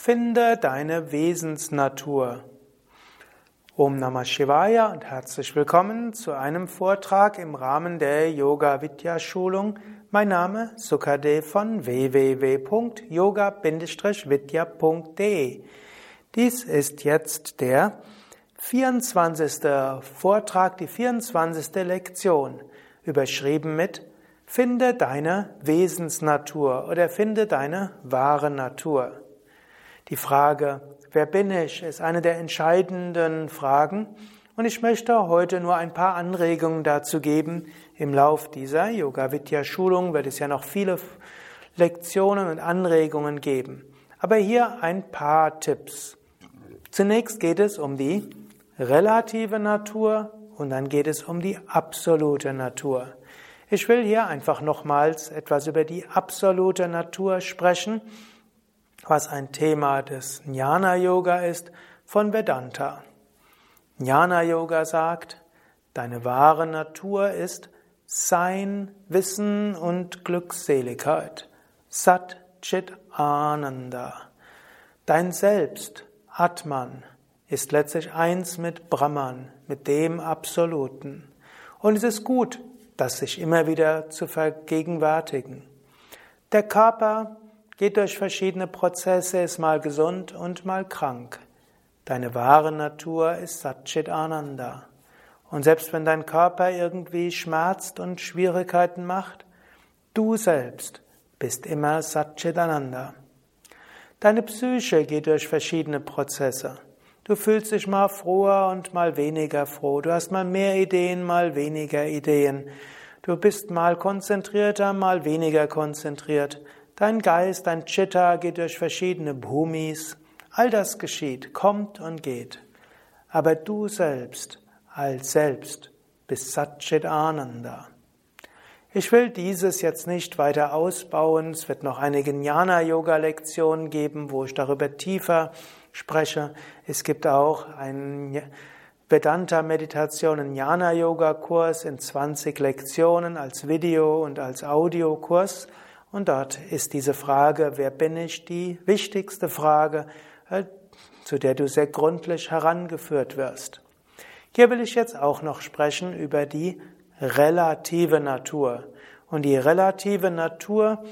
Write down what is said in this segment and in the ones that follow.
Finde deine Wesensnatur. Om Namah Shivaya und herzlich willkommen zu einem Vortrag im Rahmen der Yoga Vidya Schulung. Mein Name Sukade von www.yoga-vidya.de. Dies ist jetzt der 24. Vortrag, die 24. Lektion, überschrieben mit Finde deine Wesensnatur oder finde deine wahre Natur. Die Frage, wer bin ich, ist eine der entscheidenden Fragen und ich möchte heute nur ein paar Anregungen dazu geben. Im Lauf dieser Yoga Vidya Schulung wird es ja noch viele Lektionen und Anregungen geben. Aber hier ein paar Tipps. Zunächst geht es um die relative Natur und dann geht es um die absolute Natur. Ich will hier einfach nochmals etwas über die absolute Natur sprechen was ein Thema des Jnana Yoga ist, von Vedanta. Jnana Yoga sagt, deine wahre Natur ist Sein, Wissen und Glückseligkeit. Sat Chit Ananda. Dein Selbst, Atman, ist letztlich eins mit Brahman, mit dem Absoluten. Und es ist gut, das sich immer wieder zu vergegenwärtigen. Der Körper geht durch verschiedene Prozesse, ist mal gesund und mal krank. Deine wahre Natur ist Satchit Ananda. Und selbst wenn dein Körper irgendwie schmerzt und Schwierigkeiten macht, du selbst bist immer Satchit Ananda. Deine Psyche geht durch verschiedene Prozesse. Du fühlst dich mal froher und mal weniger froh. Du hast mal mehr Ideen, mal weniger Ideen. Du bist mal konzentrierter, mal weniger konzentriert. Dein Geist, dein Chitta geht durch verschiedene Bhumis. All das geschieht, kommt und geht. Aber du selbst, als Selbst, bist Satchit Ananda. Ich will dieses jetzt nicht weiter ausbauen. Es wird noch einige Jnana-Yoga-Lektionen geben, wo ich darüber tiefer spreche. Es gibt auch einen Vedanta-Meditation, einen Jnana-Yoga-Kurs in 20 Lektionen als Video- und als Audiokurs. Und dort ist diese Frage, wer bin ich, die wichtigste Frage, äh, zu der du sehr gründlich herangeführt wirst. Hier will ich jetzt auch noch sprechen über die relative Natur. Und die relative Natur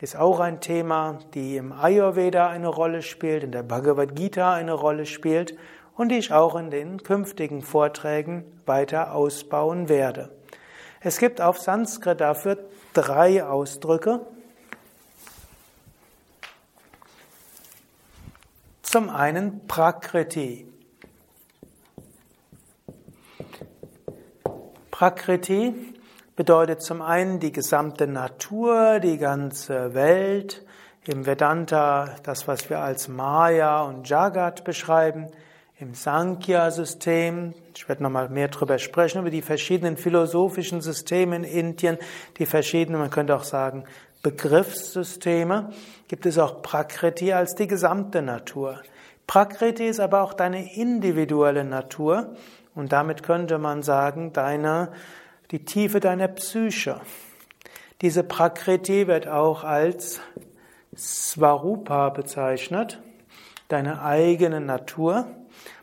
ist auch ein Thema, die im Ayurveda eine Rolle spielt, in der Bhagavad Gita eine Rolle spielt und die ich auch in den künftigen Vorträgen weiter ausbauen werde. Es gibt auf Sanskrit dafür drei Ausdrücke. Zum einen Prakriti. Prakriti bedeutet zum einen die gesamte Natur, die ganze Welt, im Vedanta das, was wir als Maya und Jagat beschreiben, im Sankhya-System, ich werde nochmal mehr darüber sprechen, über die verschiedenen philosophischen Systeme in Indien, die verschiedenen, man könnte auch sagen, Begriffssysteme gibt es auch Prakriti als die gesamte Natur. Prakriti ist aber auch deine individuelle Natur und damit könnte man sagen, deine, die Tiefe deiner Psyche. Diese Prakriti wird auch als Svarupa bezeichnet, deine eigene Natur,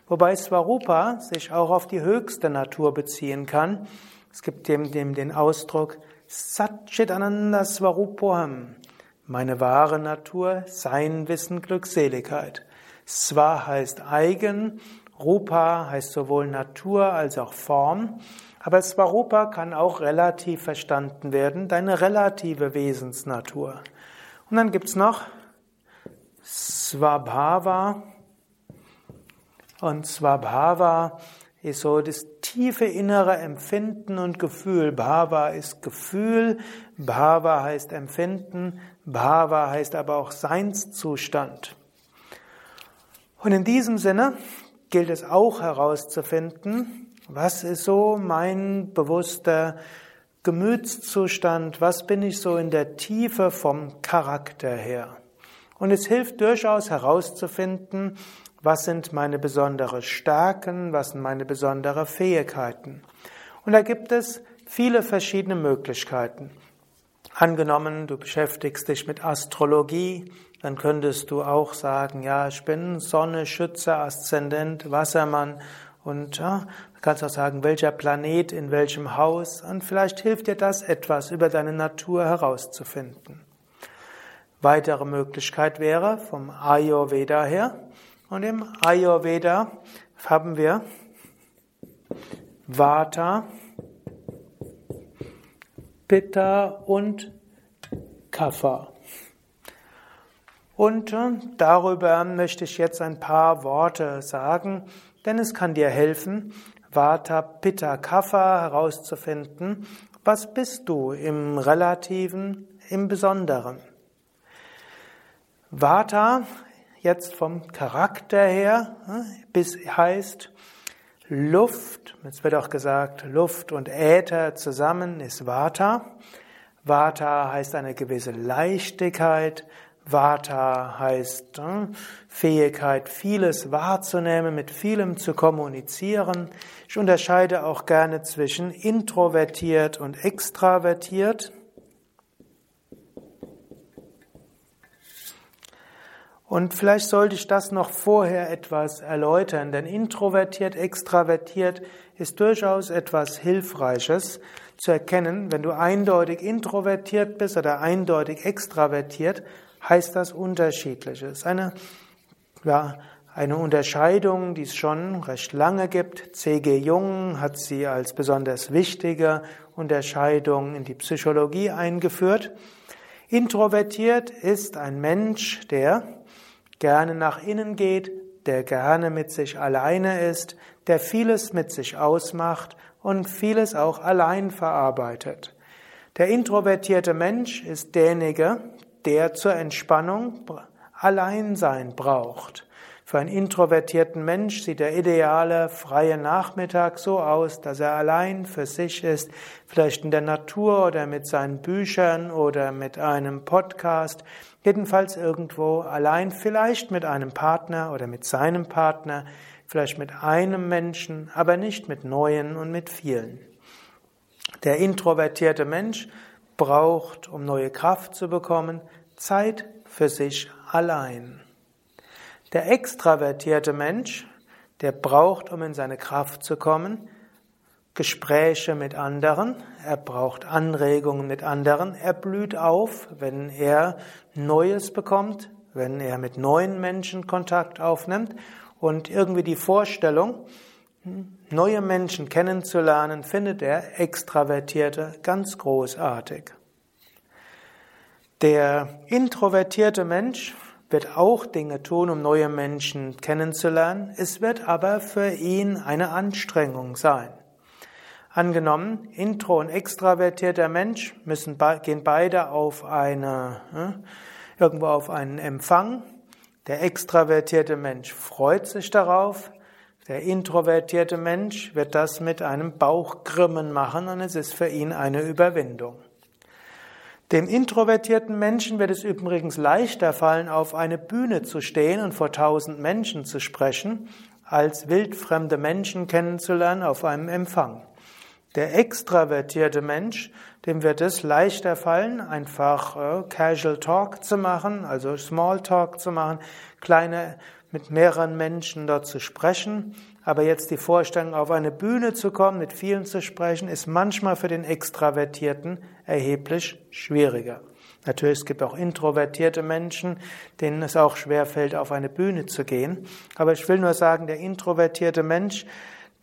wobei Svarupa sich auch auf die höchste Natur beziehen kann. Es gibt dem, dem den Ausdruck Satchitananda Svarupoham. Meine wahre Natur, sein Wissen, Glückseligkeit. Sva heißt eigen, Rupa heißt sowohl Natur als auch Form. Aber Svarupa kann auch relativ verstanden werden, deine relative Wesensnatur. Und dann gibt's noch Svabhava. Und Svabhava ist so das tiefe innere Empfinden und Gefühl. Bhava ist Gefühl, Bhava heißt Empfinden, Bhava heißt aber auch Seinszustand. Und in diesem Sinne gilt es auch herauszufinden, was ist so mein bewusster Gemütszustand, was bin ich so in der Tiefe vom Charakter her. Und es hilft durchaus herauszufinden, was sind meine besonderen Stärken? Was sind meine besonderen Fähigkeiten? Und da gibt es viele verschiedene Möglichkeiten. Angenommen, du beschäftigst dich mit Astrologie, dann könntest du auch sagen, ja, ich bin Sonne, Schütze, Aszendent, Wassermann und ja, du kannst auch sagen, welcher Planet in welchem Haus und vielleicht hilft dir das etwas über deine Natur herauszufinden. Weitere Möglichkeit wäre vom Ayurveda her und im Ayurveda haben wir Vata, Pitta und Kapha. Und äh, darüber möchte ich jetzt ein paar Worte sagen, denn es kann dir helfen, Vata, Pitta, Kapha herauszufinden, was bist du im Relativen, im Besonderen. Vata, jetzt vom Charakter her, äh, bis heißt Luft, es wird auch gesagt, Luft und Äther zusammen ist Vata. Vata heißt eine gewisse Leichtigkeit. Vata heißt äh, Fähigkeit, vieles wahrzunehmen, mit vielem zu kommunizieren. Ich unterscheide auch gerne zwischen introvertiert und extravertiert. Und vielleicht sollte ich das noch vorher etwas erläutern, denn introvertiert, extravertiert ist durchaus etwas Hilfreiches zu erkennen. Wenn du eindeutig introvertiert bist oder eindeutig extravertiert, heißt das unterschiedliches. Eine, ja, eine Unterscheidung, die es schon recht lange gibt. C.G. Jung hat sie als besonders wichtige Unterscheidung in die Psychologie eingeführt. Introvertiert ist ein Mensch, der gerne nach innen geht, der gerne mit sich alleine ist, der vieles mit sich ausmacht und vieles auch allein verarbeitet. Der introvertierte Mensch ist derjenige, der zur Entspannung Alleinsein braucht. Für einen introvertierten Mensch sieht der ideale freie Nachmittag so aus, dass er allein für sich ist, vielleicht in der Natur oder mit seinen Büchern oder mit einem Podcast, Jedenfalls irgendwo allein, vielleicht mit einem Partner oder mit seinem Partner, vielleicht mit einem Menschen, aber nicht mit neuen und mit vielen. Der introvertierte Mensch braucht, um neue Kraft zu bekommen, Zeit für sich allein. Der extravertierte Mensch, der braucht, um in seine Kraft zu kommen, Gespräche mit anderen, er braucht Anregungen mit anderen, er blüht auf, wenn er Neues bekommt, wenn er mit neuen Menschen Kontakt aufnimmt und irgendwie die Vorstellung, neue Menschen kennenzulernen, findet er Extravertierte ganz großartig. Der introvertierte Mensch wird auch Dinge tun, um neue Menschen kennenzulernen, es wird aber für ihn eine Anstrengung sein. Angenommen, intro- und extravertierter Mensch müssen, gehen beide auf eine, äh, irgendwo auf einen Empfang. Der extravertierte Mensch freut sich darauf. Der introvertierte Mensch wird das mit einem Bauchgrimmen machen und es ist für ihn eine Überwindung. Dem introvertierten Menschen wird es übrigens leichter fallen, auf eine Bühne zu stehen und vor tausend Menschen zu sprechen, als wildfremde Menschen kennenzulernen auf einem Empfang. Der extravertierte Mensch, dem wird es leichter fallen, einfach äh, Casual Talk zu machen, also Small Talk zu machen, kleine mit mehreren Menschen dort zu sprechen. Aber jetzt die Vorstellung, auf eine Bühne zu kommen, mit vielen zu sprechen, ist manchmal für den Extravertierten erheblich schwieriger. Natürlich, es gibt auch introvertierte Menschen, denen es auch schwer fällt, auf eine Bühne zu gehen. Aber ich will nur sagen, der introvertierte Mensch,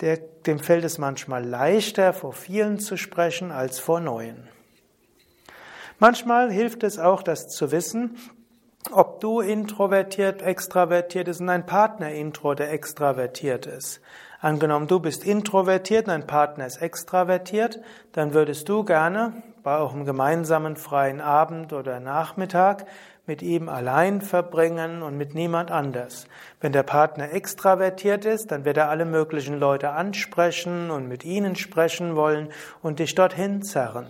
der, dem fällt es manchmal leichter, vor vielen zu sprechen als vor neuen. Manchmal hilft es auch, das zu wissen, ob du introvertiert, extravertiert ist und ein Partner intro oder extravertiert ist. Angenommen, du bist introvertiert und ein Partner ist extravertiert, dann würdest du gerne bei auch einem gemeinsamen freien Abend oder Nachmittag mit ihm allein verbringen und mit niemand anders. Wenn der Partner extravertiert ist, dann wird er alle möglichen Leute ansprechen und mit ihnen sprechen wollen und dich dorthin zerren.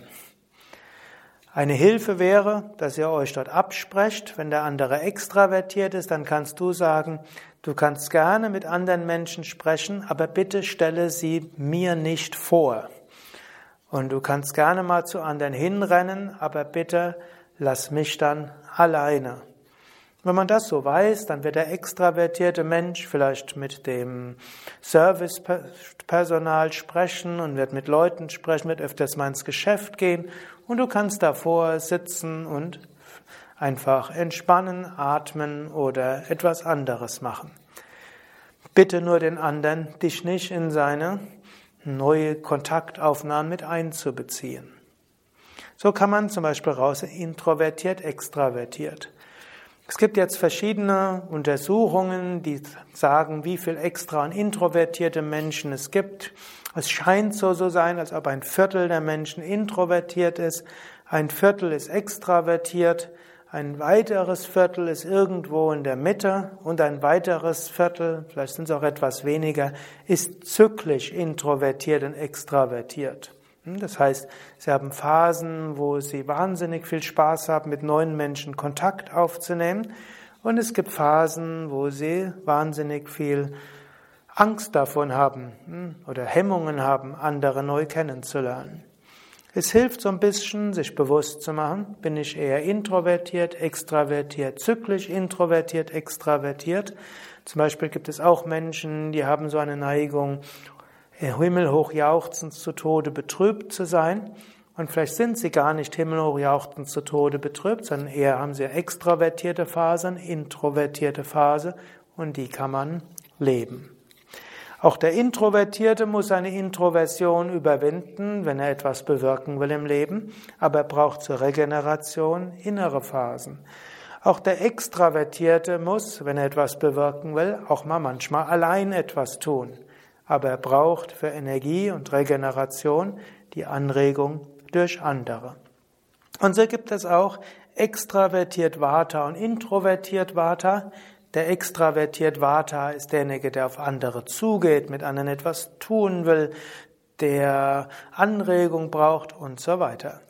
Eine Hilfe wäre, dass ihr euch dort absprecht. Wenn der andere extravertiert ist, dann kannst du sagen, du kannst gerne mit anderen Menschen sprechen, aber bitte stelle sie mir nicht vor. Und du kannst gerne mal zu anderen hinrennen, aber bitte lass mich dann alleine. Wenn man das so weiß, dann wird der extravertierte Mensch vielleicht mit dem Servicepersonal sprechen und wird mit Leuten sprechen, wird öfters mal ins Geschäft gehen und du kannst davor sitzen und einfach entspannen, atmen oder etwas anderes machen. Bitte nur den anderen, dich nicht in seine neue Kontaktaufnahmen mit einzubeziehen. So kann man zum Beispiel raus introvertiert, extravertiert. Es gibt jetzt verschiedene Untersuchungen, die sagen, wie viel extra und introvertierte Menschen es gibt. Es scheint so zu sein, als ob ein Viertel der Menschen introvertiert ist, ein Viertel ist extravertiert, ein weiteres Viertel ist irgendwo in der Mitte und ein weiteres Viertel, vielleicht sind es auch etwas weniger, ist zyklisch introvertiert und extravertiert. Hm, das heißt, sie haben Phasen, wo sie wahnsinnig viel Spaß haben, mit neuen Menschen Kontakt aufzunehmen. Und es gibt Phasen, wo sie wahnsinnig viel Angst davon haben hm, oder Hemmungen haben, andere neu kennenzulernen. Es hilft so ein bisschen, sich bewusst zu machen, bin ich eher introvertiert, extravertiert, zyklisch introvertiert, extravertiert. Zum Beispiel gibt es auch Menschen, die haben so eine Neigung, himmelhoch jauchzend zu Tode betrübt zu sein. Und vielleicht sind sie gar nicht himmelhoch jauchzend zu Tode betrübt, sondern eher haben sie extravertierte Phase, eine introvertierte Phase und die kann man leben. Auch der Introvertierte muss seine Introversion überwinden, wenn er etwas bewirken will im Leben, aber er braucht zur Regeneration innere Phasen. Auch der Extravertierte muss, wenn er etwas bewirken will, auch mal manchmal allein etwas tun aber er braucht für Energie und Regeneration die Anregung durch andere. Und so gibt es auch extravertiert Vata und introvertiert Vata. Der extravertiert Vata ist derjenige, der auf andere zugeht, mit anderen etwas tun will, der Anregung braucht und so weiter.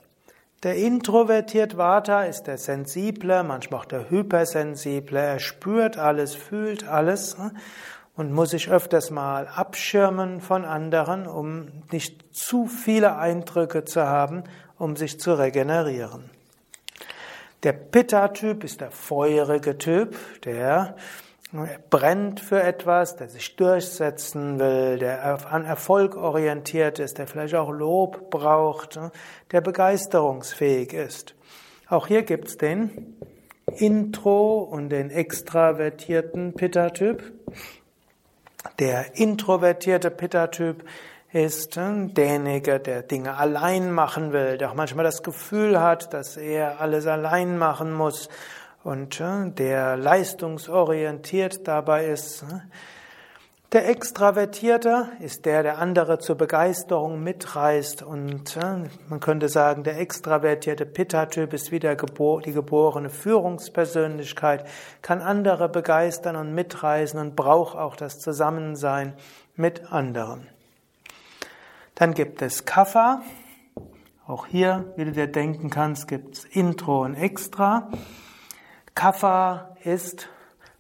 Der introvertiert Vata ist der sensible, manchmal auch der hypersensible, er spürt alles, fühlt alles und muss sich öfters mal abschirmen von anderen, um nicht zu viele Eindrücke zu haben, um sich zu regenerieren. Der Pitta-Typ ist der feurige Typ, der brennt für etwas, der sich durchsetzen will, der an Erfolg orientiert ist, der vielleicht auch Lob braucht, der begeisterungsfähig ist. Auch hier gibt's den Intro und den extravertierten Pitta-Typ. Der introvertierte Pitta-Typ ist äh, derjenige, der Dinge allein machen will, der auch manchmal das Gefühl hat, dass er alles allein machen muss und äh, der leistungsorientiert dabei ist. Der Extravertierte ist der, der andere zur Begeisterung mitreißt und äh, man könnte sagen, der extravertierte Pitta-Typ ist wieder die geborene Führungspersönlichkeit, kann andere begeistern und mitreißen und braucht auch das Zusammensein mit anderen. Dann gibt es Kapha. Auch hier, wie du dir denken kannst, gibt es Intro und Extra. Kapha ist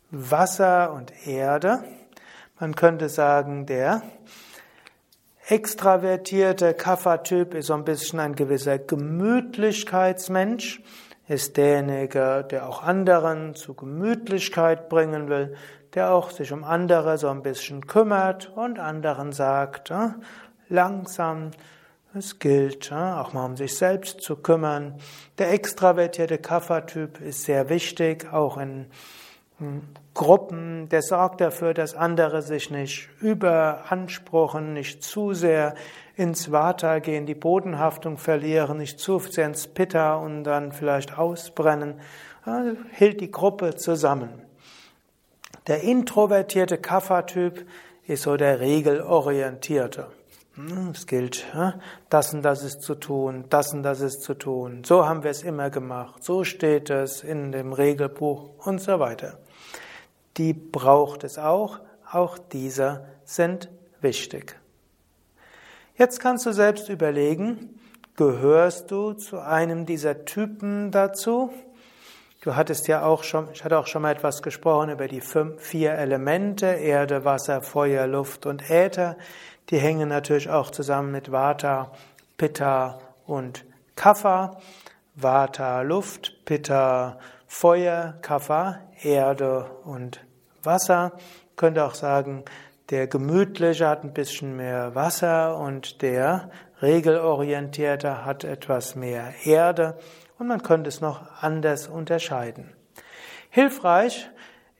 Wasser und Erde. Man könnte sagen, der extravertierte Kapha-Typ ist so ein bisschen ein gewisser Gemütlichkeitsmensch, ist derjenige, der auch anderen zu Gemütlichkeit bringen will, der auch sich um andere so ein bisschen kümmert und anderen sagt, langsam, es gilt, auch mal um sich selbst zu kümmern. Der extravertierte Kapha-Typ ist sehr wichtig, auch in Gruppen, der sorgt dafür, dass andere sich nicht überanspruchen, nicht zu sehr ins Vata gehen, die Bodenhaftung verlieren, nicht zu sehr ins Pitta und dann vielleicht ausbrennen, also hält die Gruppe zusammen. Der introvertierte Kapha-Typ ist so der regelorientierte. Hm, es gilt, das und das ist zu tun, das und das ist zu tun. So haben wir es immer gemacht, so steht es in dem Regelbuch und so weiter die braucht es auch, auch diese sind wichtig. Jetzt kannst du selbst überlegen, gehörst du zu einem dieser Typen dazu? Du hattest ja auch schon, ich hatte auch schon mal etwas gesprochen über die fünf, vier Elemente, Erde, Wasser, Feuer, Luft und Äther. Die hängen natürlich auch zusammen mit Vata, Pitta und Kapha. Vata Luft, Pitta Feuer, Kapha Erde und Wasser. Könnte auch sagen, der gemütliche hat ein bisschen mehr Wasser und der regelorientierte hat etwas mehr Erde und man könnte es noch anders unterscheiden. Hilfreich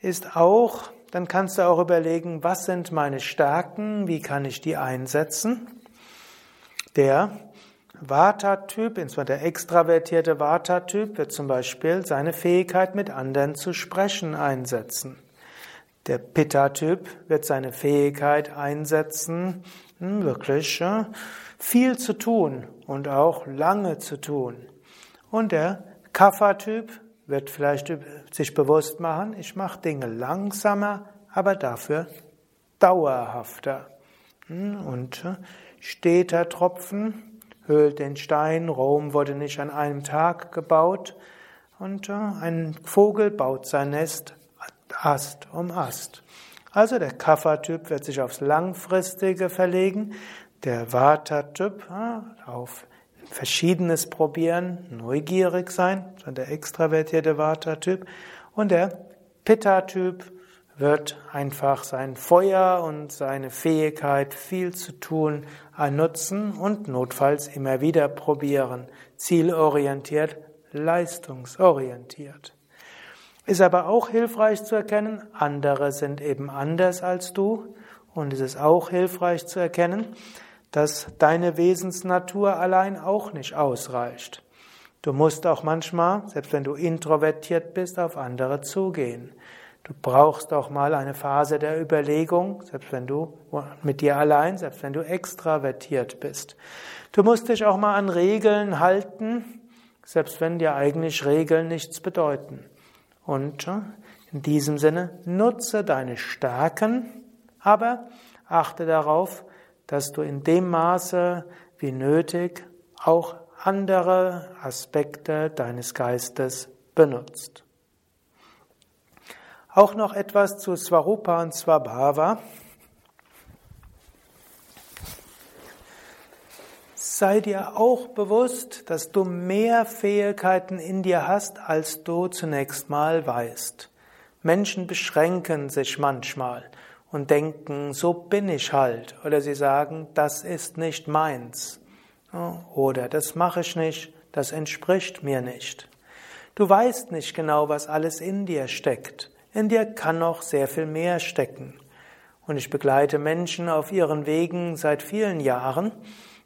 ist auch, dann kannst du auch überlegen, was sind meine Stärken, wie kann ich die einsetzen. Der Vata-Typ, insbesondere der extravertierte Vata-Typ, wird zum Beispiel seine Fähigkeit, mit anderen zu sprechen, einsetzen. Der Pitta-Typ wird seine Fähigkeit einsetzen, hm, wirklich viel zu tun und auch lange zu tun. Und der Kapha-Typ wird vielleicht sich bewusst machen, ich mache Dinge langsamer, aber dafür dauerhafter. Hm, und steter Tropfen höhlt den Stein. Rom wurde nicht an einem Tag gebaut. Und äh, ein Vogel baut sein Nest Ast um Ast. Also der Kapha-Typ wird sich aufs Langfristige verlegen, der Vata-Typ auf Verschiedenes probieren, neugierig sein, der extravertierte Vata-Typ, und der Pitta-Typ wird einfach sein Feuer und seine Fähigkeit, viel zu tun, nutzen und notfalls immer wieder probieren. Zielorientiert, leistungsorientiert. Ist aber auch hilfreich zu erkennen, andere sind eben anders als du. Und es ist auch hilfreich zu erkennen, dass deine Wesensnatur allein auch nicht ausreicht. Du musst auch manchmal, selbst wenn du introvertiert bist, auf andere zugehen. Du brauchst auch mal eine Phase der Überlegung, selbst wenn du mit dir allein, selbst wenn du extravertiert bist. Du musst dich auch mal an Regeln halten, selbst wenn dir eigentlich Regeln nichts bedeuten. Und in diesem Sinne nutze deine Stärken, aber achte darauf, dass du in dem Maße wie nötig auch andere Aspekte deines Geistes benutzt. Auch noch etwas zu Swarupa und Swabhava. Sei dir auch bewusst, dass du mehr Fähigkeiten in dir hast, als du zunächst mal weißt. Menschen beschränken sich manchmal und denken, so bin ich halt. Oder sie sagen, das ist nicht meins. Oder das mache ich nicht, das entspricht mir nicht. Du weißt nicht genau, was alles in dir steckt. In dir kann noch sehr viel mehr stecken. Und ich begleite Menschen auf ihren Wegen seit vielen Jahren,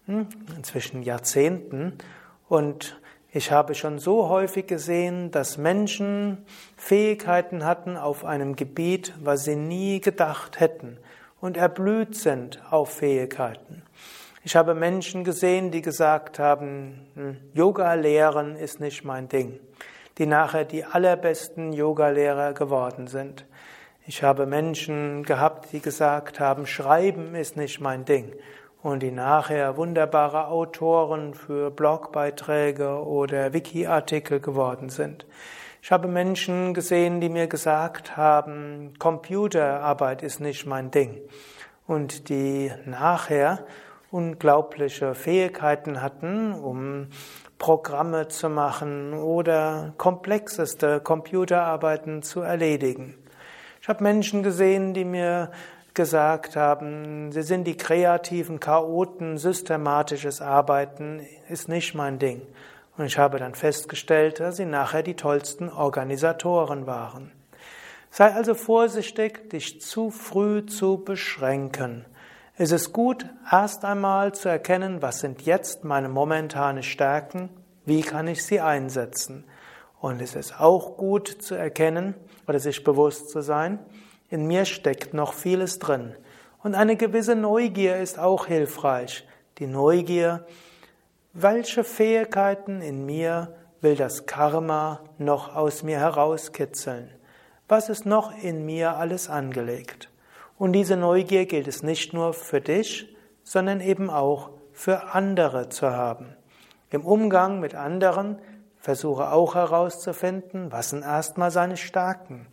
inzwischen Jahrzehnten, und ich habe schon so häufig gesehen, dass Menschen Fähigkeiten hatten auf einem Gebiet, was sie nie gedacht hätten und erblüht sind auf Fähigkeiten. Ich habe Menschen gesehen, die gesagt haben, hm, Yoga lehren ist nicht mein Ding die nachher die allerbesten Yogalehrer geworden sind. Ich habe Menschen gehabt, die gesagt haben, Schreiben ist nicht mein Ding und die nachher wunderbare Autoren für Blogbeiträge oder Wiki-Artikel geworden sind. Ich habe Menschen gesehen, die mir gesagt haben, Computerarbeit ist nicht mein Ding und die nachher unglaubliche Fähigkeiten hatten, um Programme zu machen oder komplexeste Computerarbeiten zu erledigen. Ich habe Menschen gesehen, die mir gesagt haben, sie sind die kreativen Chaoten, systematisches Arbeiten ist nicht mein Ding. Und ich habe dann festgestellt, dass sie nachher die tollsten Organisatoren waren. Sei also vorsichtig, dich zu früh zu beschränken. Es ist gut, erst einmal zu erkennen, was sind jetzt meine momentane Stärken, wie kann ich sie einsetzen. Und es ist auch gut zu erkennen oder sich bewusst zu sein, in mir steckt noch vieles drin. Und eine gewisse Neugier ist auch hilfreich. Die Neugier, welche Fähigkeiten in mir will das Karma noch aus mir herauskitzeln? Was ist noch in mir alles angelegt? Und diese Neugier gilt es nicht nur für dich, sondern eben auch für andere zu haben. Im Umgang mit anderen versuche auch herauszufinden, was sind erstmal seine Stärken.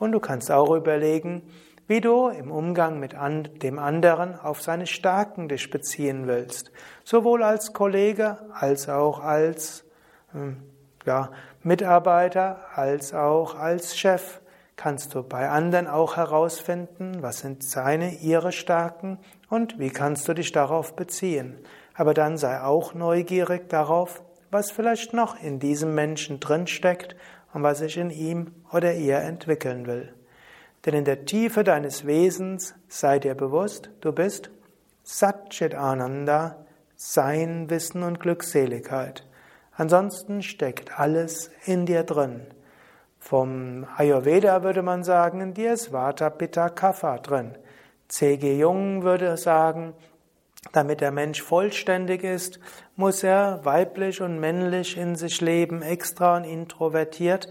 Und du kannst auch überlegen, wie du im Umgang mit dem anderen auf seine Stärken dich beziehen willst, sowohl als Kollege als auch als hm, ja, Mitarbeiter als auch als Chef. Kannst du bei anderen auch herausfinden, was sind seine, ihre Stärken und wie kannst du dich darauf beziehen. Aber dann sei auch neugierig darauf, was vielleicht noch in diesem Menschen drinsteckt und was sich in ihm oder ihr entwickeln will. Denn in der Tiefe deines Wesens sei dir bewusst, du bist Satchit Ananda, Sein, Wissen und Glückseligkeit. Ansonsten steckt alles in dir drin. Vom Ayurveda würde man sagen, in dir ist Vata, Pitta, Kapha drin. C.G. Jung würde sagen, damit der Mensch vollständig ist, muss er weiblich und männlich in sich leben, extra und introvertiert.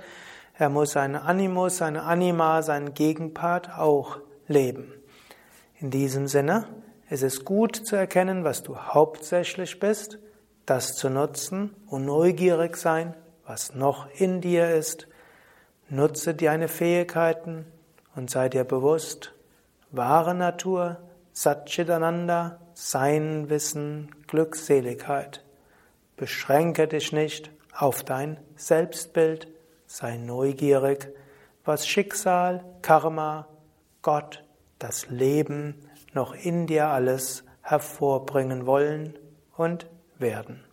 Er muss seinen Animus, seine Anima, seinen Gegenpart auch leben. In diesem Sinne, es ist gut zu erkennen, was du hauptsächlich bist, das zu nutzen und neugierig sein, was noch in dir ist. Nutze deine Fähigkeiten und sei dir bewusst, wahre Natur, Satchitananda, Sein, Wissen, Glückseligkeit. Beschränke dich nicht auf dein Selbstbild, sei neugierig, was Schicksal, Karma, Gott, das Leben noch in dir alles hervorbringen wollen und werden.